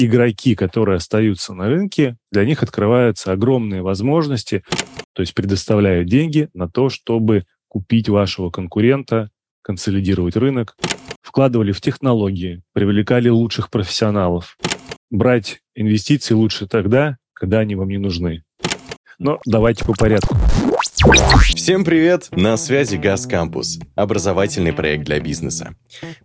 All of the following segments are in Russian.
игроки, которые остаются на рынке, для них открываются огромные возможности, то есть предоставляют деньги на то, чтобы купить вашего конкурента, консолидировать рынок, вкладывали в технологии, привлекали лучших профессионалов. Брать инвестиции лучше тогда, когда они вам не нужны. Но давайте по порядку. Всем привет! На связи Газ Кампус, образовательный проект для бизнеса.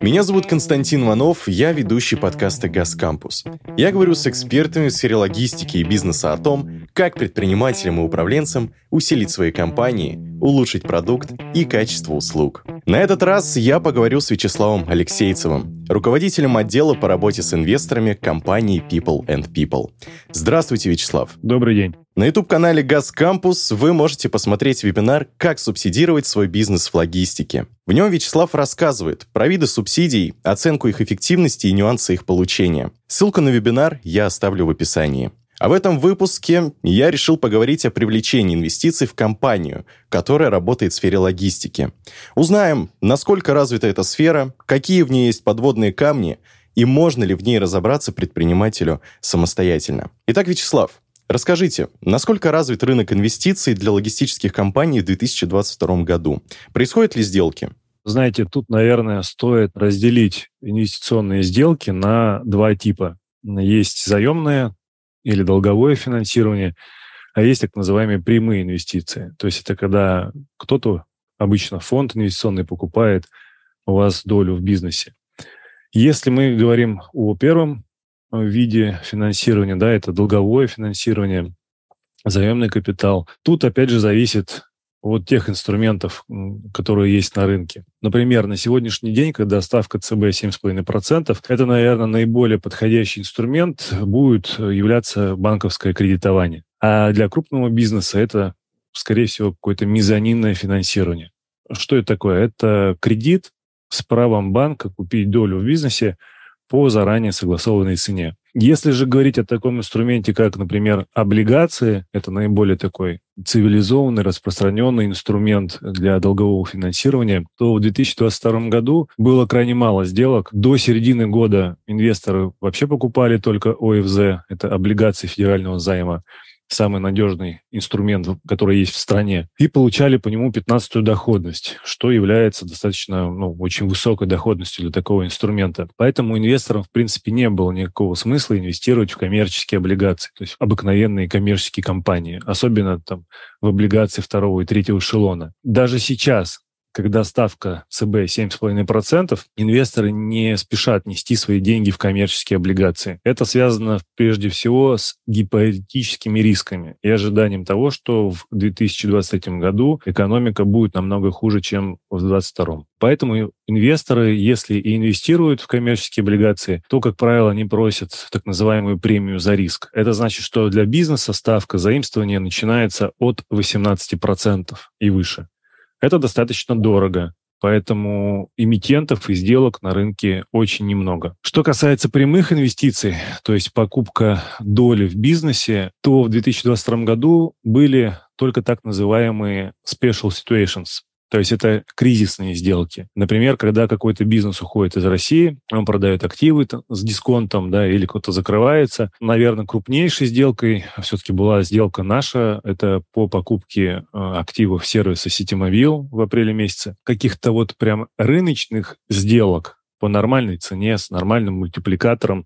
Меня зовут Константин Ванов, я ведущий подкаста Газ Кампус. Я говорю с экспертами в сфере логистики и бизнеса о том, как предпринимателям и управленцам усилить свои компании, улучшить продукт и качество услуг. На этот раз я поговорю с Вячеславом Алексейцевым, руководителем отдела по работе с инвесторами компании People and People. Здравствуйте, Вячеслав. Добрый день. На YouTube-канале Газ Кампус вы можете посмотреть вебинар «Как субсидировать свой бизнес в логистике». В нем Вячеслав рассказывает про виды субсидий, оценку их эффективности и нюансы их получения. Ссылку на вебинар я оставлю в описании. А в этом выпуске я решил поговорить о привлечении инвестиций в компанию, которая работает в сфере логистики. Узнаем, насколько развита эта сфера, какие в ней есть подводные камни и можно ли в ней разобраться предпринимателю самостоятельно. Итак, Вячеслав, Расскажите, насколько развит рынок инвестиций для логистических компаний в 2022 году? Происходят ли сделки? Знаете, тут, наверное, стоит разделить инвестиционные сделки на два типа. Есть заемное или долговое финансирование, а есть так называемые прямые инвестиции. То есть это когда кто-то, обычно фонд инвестиционный, покупает у вас долю в бизнесе. Если мы говорим о первом в виде финансирования, да, это долговое финансирование, заемный капитал. Тут, опять же, зависит от тех инструментов, которые есть на рынке. Например, на сегодняшний день, когда ставка ЦБ 7,5%, это, наверное, наиболее подходящий инструмент будет являться банковское кредитование. А для крупного бизнеса это, скорее всего, какое-то мезонинное финансирование. Что это такое? Это кредит с правом банка купить долю в бизнесе по заранее согласованной цене. Если же говорить о таком инструменте, как, например, облигации, это наиболее такой цивилизованный, распространенный инструмент для долгового финансирования, то в 2022 году было крайне мало сделок. До середины года инвесторы вообще покупали только ОФЗ, это облигации федерального займа самый надежный инструмент, который есть в стране, и получали по нему 15-ю доходность, что является достаточно, ну, очень высокой доходностью для такого инструмента. Поэтому инвесторам, в принципе, не было никакого смысла инвестировать в коммерческие облигации, то есть обыкновенные коммерческие компании, особенно там в облигации второго и третьего эшелона. Даже сейчас когда ставка ЦБ 7,5%, инвесторы не спешат нести свои деньги в коммерческие облигации. Это связано прежде всего с гипотетическими рисками и ожиданием того, что в 2023 году экономика будет намного хуже, чем в 2022. Поэтому инвесторы, если и инвестируют в коммерческие облигации, то, как правило, они просят так называемую премию за риск. Это значит, что для бизнеса ставка заимствования начинается от 18% и выше. Это достаточно дорого, поэтому эмитентов и сделок на рынке очень немного. Что касается прямых инвестиций, то есть покупка доли в бизнесе, то в 2022 году были только так называемые special situations. То есть это кризисные сделки. Например, когда какой-то бизнес уходит из России, он продает активы с дисконтом, да, или кто-то закрывается. Наверное, крупнейшей сделкой все-таки была сделка наша. Это по покупке э, активов сервиса Ситимобил в апреле месяце. Каких-то вот прям рыночных сделок по нормальной цене, с нормальным мультипликатором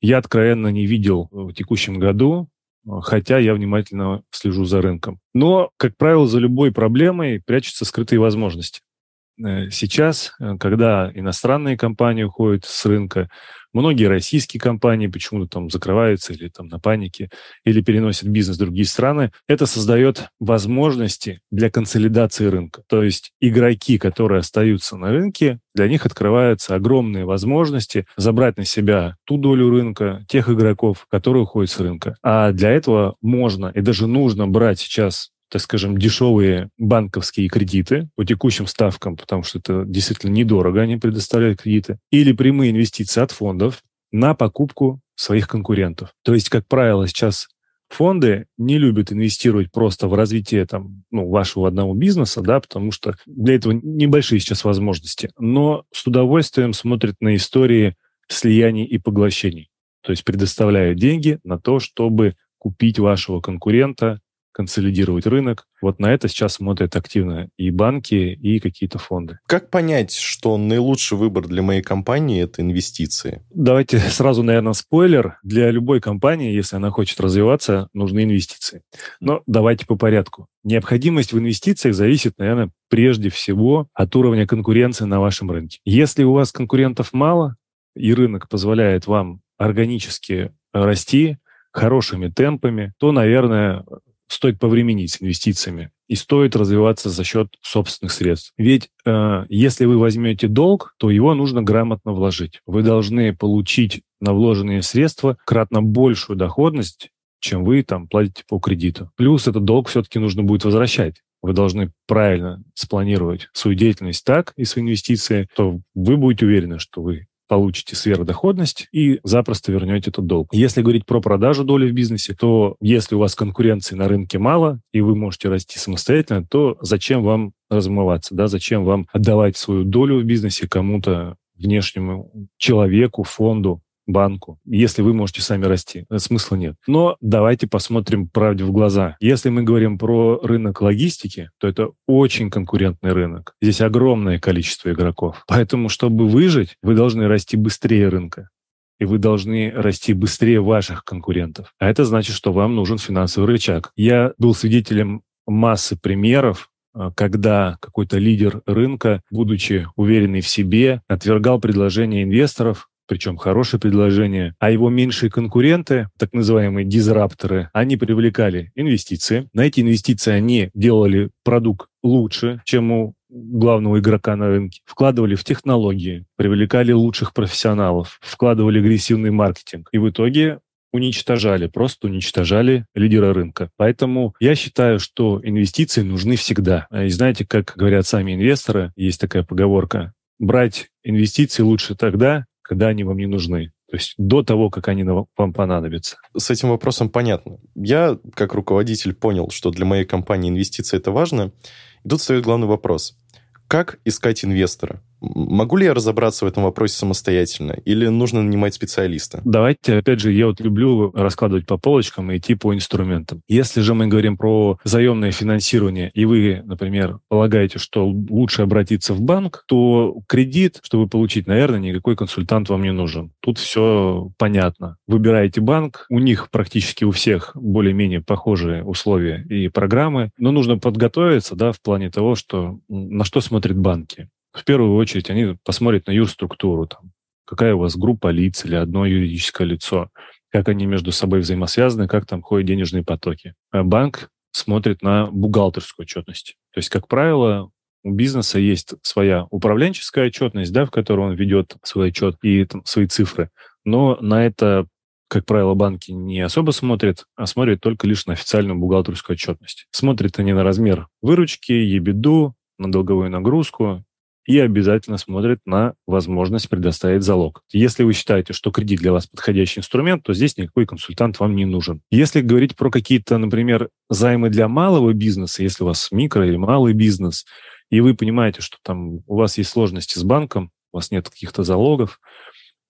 я откровенно не видел в текущем году хотя я внимательно слежу за рынком. Но, как правило, за любой проблемой прячутся скрытые возможности. Э, сейчас, э, когда иностранные компании уходят с рынка, многие российские компании почему-то там закрываются или там на панике, или переносят бизнес в другие страны, это создает возможности для консолидации рынка. То есть игроки, которые остаются на рынке, для них открываются огромные возможности забрать на себя ту долю рынка, тех игроков, которые уходят с рынка. А для этого можно и даже нужно брать сейчас так скажем, дешевые банковские кредиты по текущим ставкам, потому что это действительно недорого, они предоставляют кредиты, или прямые инвестиции от фондов на покупку своих конкурентов. То есть, как правило, сейчас фонды не любят инвестировать просто в развитие там, ну, вашего одного бизнеса, да, потому что для этого небольшие сейчас возможности, но с удовольствием смотрят на истории слияний и поглощений. то есть предоставляют деньги на то, чтобы купить вашего конкурента, консолидировать рынок. Вот на это сейчас смотрят активно и банки, и какие-то фонды. Как понять, что наилучший выбор для моей компании – это инвестиции? Давайте сразу, наверное, спойлер. Для любой компании, если она хочет развиваться, нужны инвестиции. Но давайте по порядку. Необходимость в инвестициях зависит, наверное, прежде всего от уровня конкуренции на вашем рынке. Если у вас конкурентов мало, и рынок позволяет вам органически расти хорошими темпами, то, наверное, стоит повременить с инвестициями и стоит развиваться за счет собственных средств. Ведь э, если вы возьмете долг, то его нужно грамотно вложить. Вы должны получить на вложенные средства кратно большую доходность, чем вы там платите по кредиту. Плюс этот долг все-таки нужно будет возвращать. Вы должны правильно спланировать свою деятельность так и свои инвестиции, то вы будете уверены, что вы получите сверхдоходность и запросто вернете этот долг. Если говорить про продажу доли в бизнесе, то если у вас конкуренции на рынке мало, и вы можете расти самостоятельно, то зачем вам размываться, да, зачем вам отдавать свою долю в бизнесе кому-то внешнему человеку, фонду, банку, если вы можете сами расти. Смысла нет. Но давайте посмотрим правде в глаза. Если мы говорим про рынок логистики, то это очень конкурентный рынок. Здесь огромное количество игроков. Поэтому, чтобы выжить, вы должны расти быстрее рынка и вы должны расти быстрее ваших конкурентов. А это значит, что вам нужен финансовый рычаг. Я был свидетелем массы примеров, э, когда какой-то лидер рынка, будучи уверенный в себе, отвергал предложения инвесторов, причем хорошее предложение, а его меньшие конкуренты, так называемые дизрапторы, они привлекали инвестиции. На эти инвестиции они делали продукт лучше, чем у главного игрока на рынке, вкладывали в технологии, привлекали лучших профессионалов, вкладывали агрессивный маркетинг. И в итоге уничтожали, просто уничтожали лидера рынка. Поэтому я считаю, что инвестиции нужны всегда. И знаете, как говорят сами инвесторы, есть такая поговорка, брать инвестиции лучше тогда, когда они вам не нужны. То есть до того, как они вам понадобятся. С этим вопросом понятно. Я, как руководитель, понял, что для моей компании инвестиции это важно. И тут встает главный вопрос. Как искать инвестора? Могу ли я разобраться в этом вопросе самостоятельно? Или нужно нанимать специалиста? Давайте, опять же, я вот люблю раскладывать по полочкам и идти по инструментам. Если же мы говорим про заемное финансирование, и вы, например, полагаете, что лучше обратиться в банк, то кредит, чтобы получить, наверное, никакой консультант вам не нужен. Тут все понятно. Выбираете банк, у них практически у всех более-менее похожие условия и программы, но нужно подготовиться, да, в плане того, что на что смотрят банки в первую очередь они посмотрят на юрструктуру, там, какая у вас группа лиц или одно юридическое лицо, как они между собой взаимосвязаны, как там ходят денежные потоки. А банк смотрит на бухгалтерскую отчетность. То есть, как правило, у бизнеса есть своя управленческая отчетность, да, в которой он ведет свой отчет и там, свои цифры. Но на это, как правило, банки не особо смотрят, а смотрят только лишь на официальную бухгалтерскую отчетность. Смотрят они на размер выручки, ебеду, на долговую нагрузку и обязательно смотрит на возможность предоставить залог. Если вы считаете, что кредит для вас подходящий инструмент, то здесь никакой консультант вам не нужен. Если говорить про какие-то, например, займы для малого бизнеса, если у вас микро или малый бизнес, и вы понимаете, что там у вас есть сложности с банком, у вас нет каких-то залогов,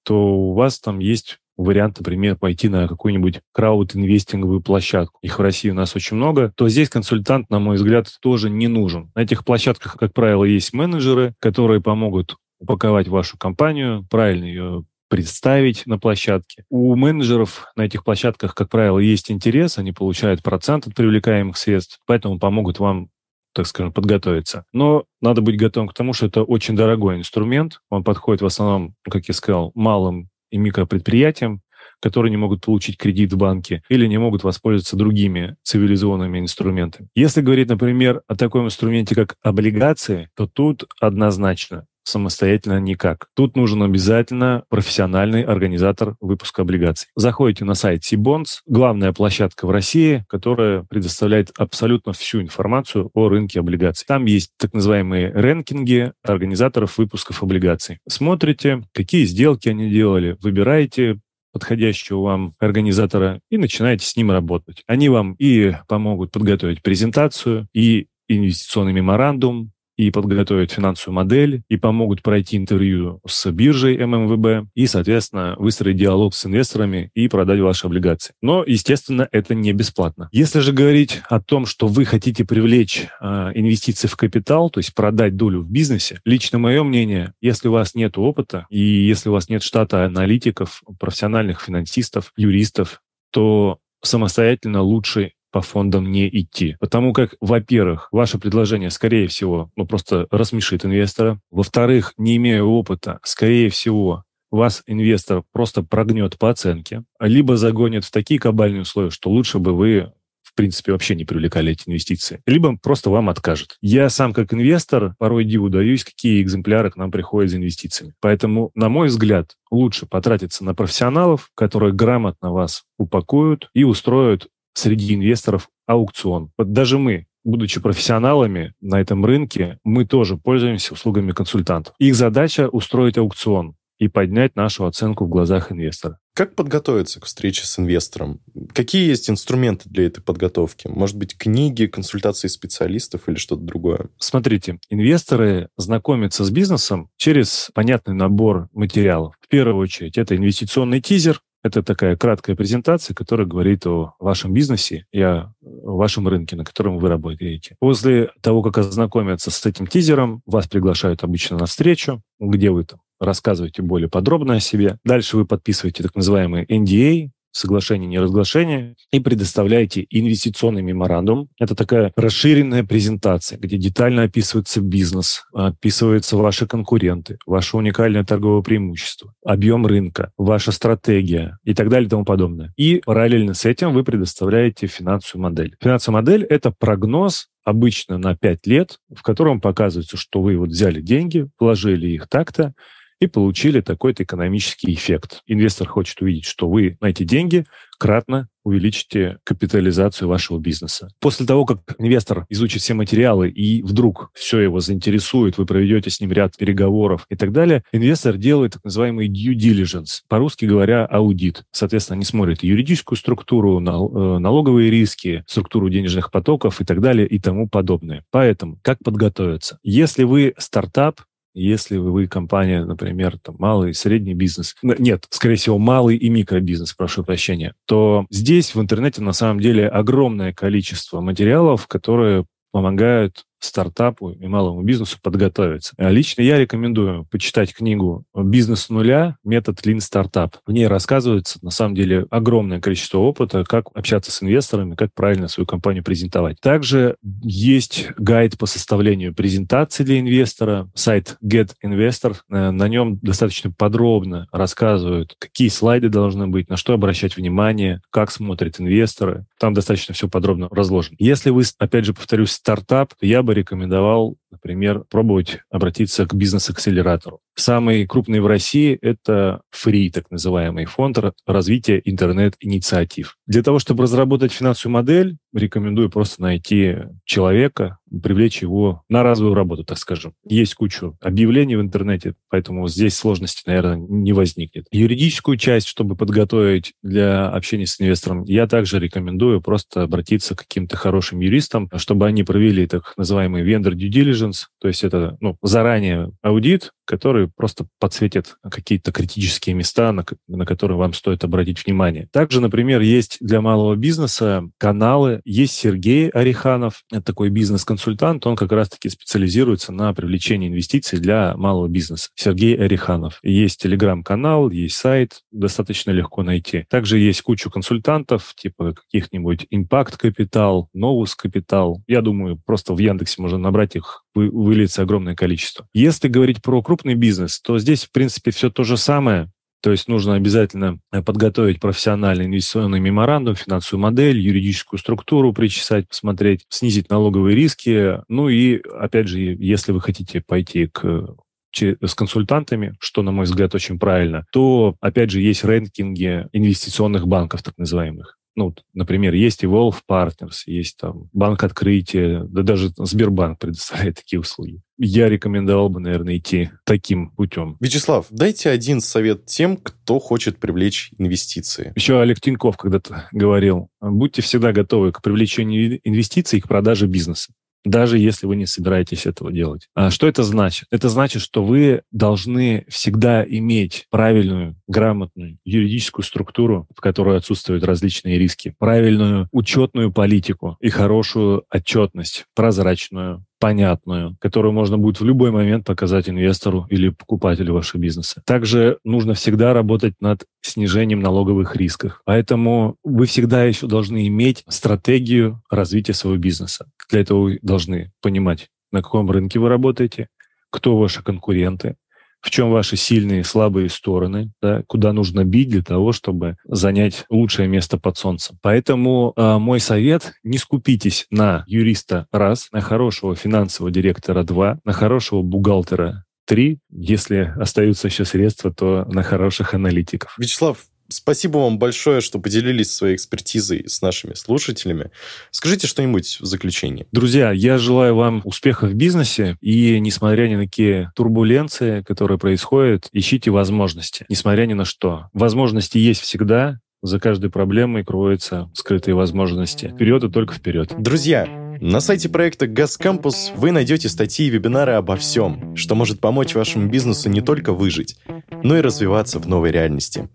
то у вас там есть вариант, например, пойти на какую-нибудь крауд-инвестинговую площадку. Их в России у нас очень много, то здесь консультант, на мой взгляд, тоже не нужен. На этих площадках, как правило, есть менеджеры, которые помогут упаковать вашу компанию, правильно ее представить на площадке. У менеджеров на этих площадках, как правило, есть интерес, они получают процент от привлекаемых средств, поэтому помогут вам так скажем, подготовиться. Но надо быть готовым к тому, что это очень дорогой инструмент. Он подходит в основном, как я сказал, малым и микропредприятиям, которые не могут получить кредит в банке или не могут воспользоваться другими цивилизованными инструментами. Если говорить, например, о таком инструменте, как облигации, то тут однозначно самостоятельно никак. Тут нужен обязательно профессиональный организатор выпуска облигаций. Заходите на сайт C-Bonds, главная площадка в России, которая предоставляет абсолютно всю информацию о рынке облигаций. Там есть так называемые рэнкинги организаторов выпусков облигаций. Смотрите, какие сделки они делали, выбираете подходящего вам организатора и начинаете с ним работать. Они вам и помогут подготовить презентацию, и инвестиционный меморандум, и подготовят финансовую модель, и помогут пройти интервью с биржей ММВБ, и, соответственно, выстроить диалог с инвесторами и продать ваши облигации. Но, естественно, это не бесплатно. Если же говорить о том, что вы хотите привлечь э, инвестиции в капитал, то есть продать долю в бизнесе, лично мое мнение, если у вас нет опыта и если у вас нет штата аналитиков, профессиональных финансистов, юристов, то самостоятельно лучше по фондам не идти. Потому как, во-первых, ваше предложение, скорее всего, ну, просто рассмешит инвестора. Во-вторых, не имея опыта, скорее всего, вас инвестор просто прогнет по оценке, либо загонит в такие кабальные условия, что лучше бы вы в принципе, вообще не привлекали эти инвестиции. Либо просто вам откажет. Я сам как инвестор порой диву даюсь, какие экземпляры к нам приходят за инвестициями. Поэтому, на мой взгляд, лучше потратиться на профессионалов, которые грамотно вас упакуют и устроят среди инвесторов аукцион. Вот даже мы, будучи профессионалами на этом рынке, мы тоже пользуемся услугами консультантов. Их задача устроить аукцион и поднять нашу оценку в глазах инвестора. Как подготовиться к встрече с инвестором? Какие есть инструменты для этой подготовки? Может быть, книги, консультации специалистов или что-то другое? Смотрите, инвесторы знакомятся с бизнесом через понятный набор материалов. В первую очередь, это инвестиционный тизер, это такая краткая презентация, которая говорит о вашем бизнесе и о вашем рынке, на котором вы работаете. После того, как ознакомятся с этим тизером, вас приглашают обычно на встречу, где вы там рассказываете более подробно о себе. Дальше вы подписываете так называемый NDA, соглашение неразглашения и предоставляете инвестиционный меморандум. Это такая расширенная презентация, где детально описывается бизнес, описываются ваши конкуренты, ваше уникальное торговое преимущество, объем рынка, ваша стратегия и так далее и тому подобное. И параллельно с этим вы предоставляете финансовую модель. Финансовая модель — это прогноз обычно на 5 лет, в котором показывается, что вы вот взяли деньги, вложили их так-то, и получили такой-то экономический эффект. Инвестор хочет увидеть, что вы на эти деньги кратно увеличите капитализацию вашего бизнеса. После того, как инвестор изучит все материалы и вдруг все его заинтересует, вы проведете с ним ряд переговоров и так далее, инвестор делает так называемый due diligence, по-русски говоря, аудит. Соответственно, они смотрят юридическую структуру, э, налоговые риски, структуру денежных потоков и так далее и тому подобное. Поэтому как подготовиться? Если вы стартап, если вы компания, например, там, малый и средний бизнес, нет, скорее всего, малый и микробизнес, прошу прощения, то здесь в интернете на самом деле огромное количество материалов, которые помогают стартапу и малому бизнесу подготовиться. А лично я рекомендую почитать книгу «Бизнес с нуля. Метод Lean Startup». В ней рассказывается, на самом деле, огромное количество опыта, как общаться с инвесторами, как правильно свою компанию презентовать. Также есть гайд по составлению презентации для инвестора, сайт Get Investor. Э, на нем достаточно подробно рассказывают, какие слайды должны быть, на что обращать внимание, как смотрят инвесторы. Там достаточно все подробно разложено. Если вы, опять же, повторюсь, стартап, я бы рекомендовал, например, пробовать обратиться к бизнес-акселератору. Самый крупный в России – это FREE, так называемый фонд развития интернет-инициатив. Для того, чтобы разработать финансовую модель, рекомендую просто найти человека, привлечь его на разовую работу, так скажем. Есть куча объявлений в интернете, поэтому здесь сложности, наверное, не возникнет. Юридическую часть, чтобы подготовить для общения с инвестором, я также рекомендую просто обратиться к каким-то хорошим юристам, чтобы они провели так называемый vendor due diligence, то есть это ну, заранее аудит, который просто подсветит какие-то критические места, на, на которые вам стоит обратить внимание. Также, например, есть для малого бизнеса каналы. Есть Сергей Ореханов, это такой бизнес-консультант, он как раз-таки специализируется на привлечении инвестиций для малого бизнеса. Сергей Ореханов. Есть телеграм-канал, есть сайт, достаточно легко найти. Также есть кучу консультантов, типа каких-нибудь Impact Capital, Novus Capital. Я думаю, просто в Яндексе можно набрать их, выльется огромное количество. Если говорить про крупный бизнес, то здесь, в принципе, все то же самое. То есть нужно обязательно э, подготовить профессиональный инвестиционный меморандум, финансовую модель, юридическую структуру причесать, посмотреть, снизить налоговые риски. Ну и, опять же, если вы хотите пойти к с консультантами, что, на мой взгляд, очень правильно, то, опять же, есть рэнкинги инвестиционных банков, так называемых. Ну, например, есть и Wolf Partners, есть там Банк Открытия, да даже Сбербанк предоставляет такие услуги. Я рекомендовал бы, наверное, идти таким путем. Вячеслав, дайте один совет тем, кто хочет привлечь инвестиции. Еще Олег Тиньков когда-то говорил, будьте всегда готовы к привлечению инвестиций и к продаже бизнеса. Даже если вы не собираетесь этого делать. А что это значит? Это значит, что вы должны всегда иметь правильную, грамотную юридическую структуру, в которой отсутствуют различные риски, правильную учетную политику и хорошую отчетность, прозрачную, понятную, которую можно будет в любой момент показать инвестору или покупателю вашего бизнеса. Также нужно всегда работать над снижением налоговых рисков. Поэтому вы всегда еще должны иметь стратегию развития своего бизнеса. Для этого вы должны понимать, на каком рынке вы работаете, кто ваши конкуренты, в чем ваши сильные и слабые стороны, да, куда нужно бить для того, чтобы занять лучшее место под солнцем. Поэтому э, мой совет – не скупитесь на юриста раз, на хорошего финансового директора два, на хорошего бухгалтера три, если остаются еще средства, то на хороших аналитиков. Вячеслав, Спасибо вам большое, что поделились своей экспертизой с нашими слушателями. Скажите что-нибудь в заключение. Друзья, я желаю вам успеха в бизнесе и, несмотря ни на какие турбуленции, которые происходят, ищите возможности, несмотря ни на что. Возможности есть всегда, за каждой проблемой кроются скрытые возможности. Вперед и только вперед. Друзья, на сайте проекта «Газ Кампус» вы найдете статьи и вебинары обо всем, что может помочь вашему бизнесу не только выжить, но и развиваться в новой реальности.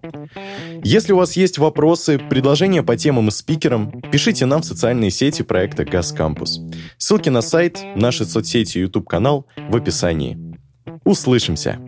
Если у вас есть вопросы, предложения по темам и спикерам, пишите нам в социальные сети проекта «Газ Кампус». Ссылки на сайт, наши соцсети и YouTube-канал в описании. Услышимся!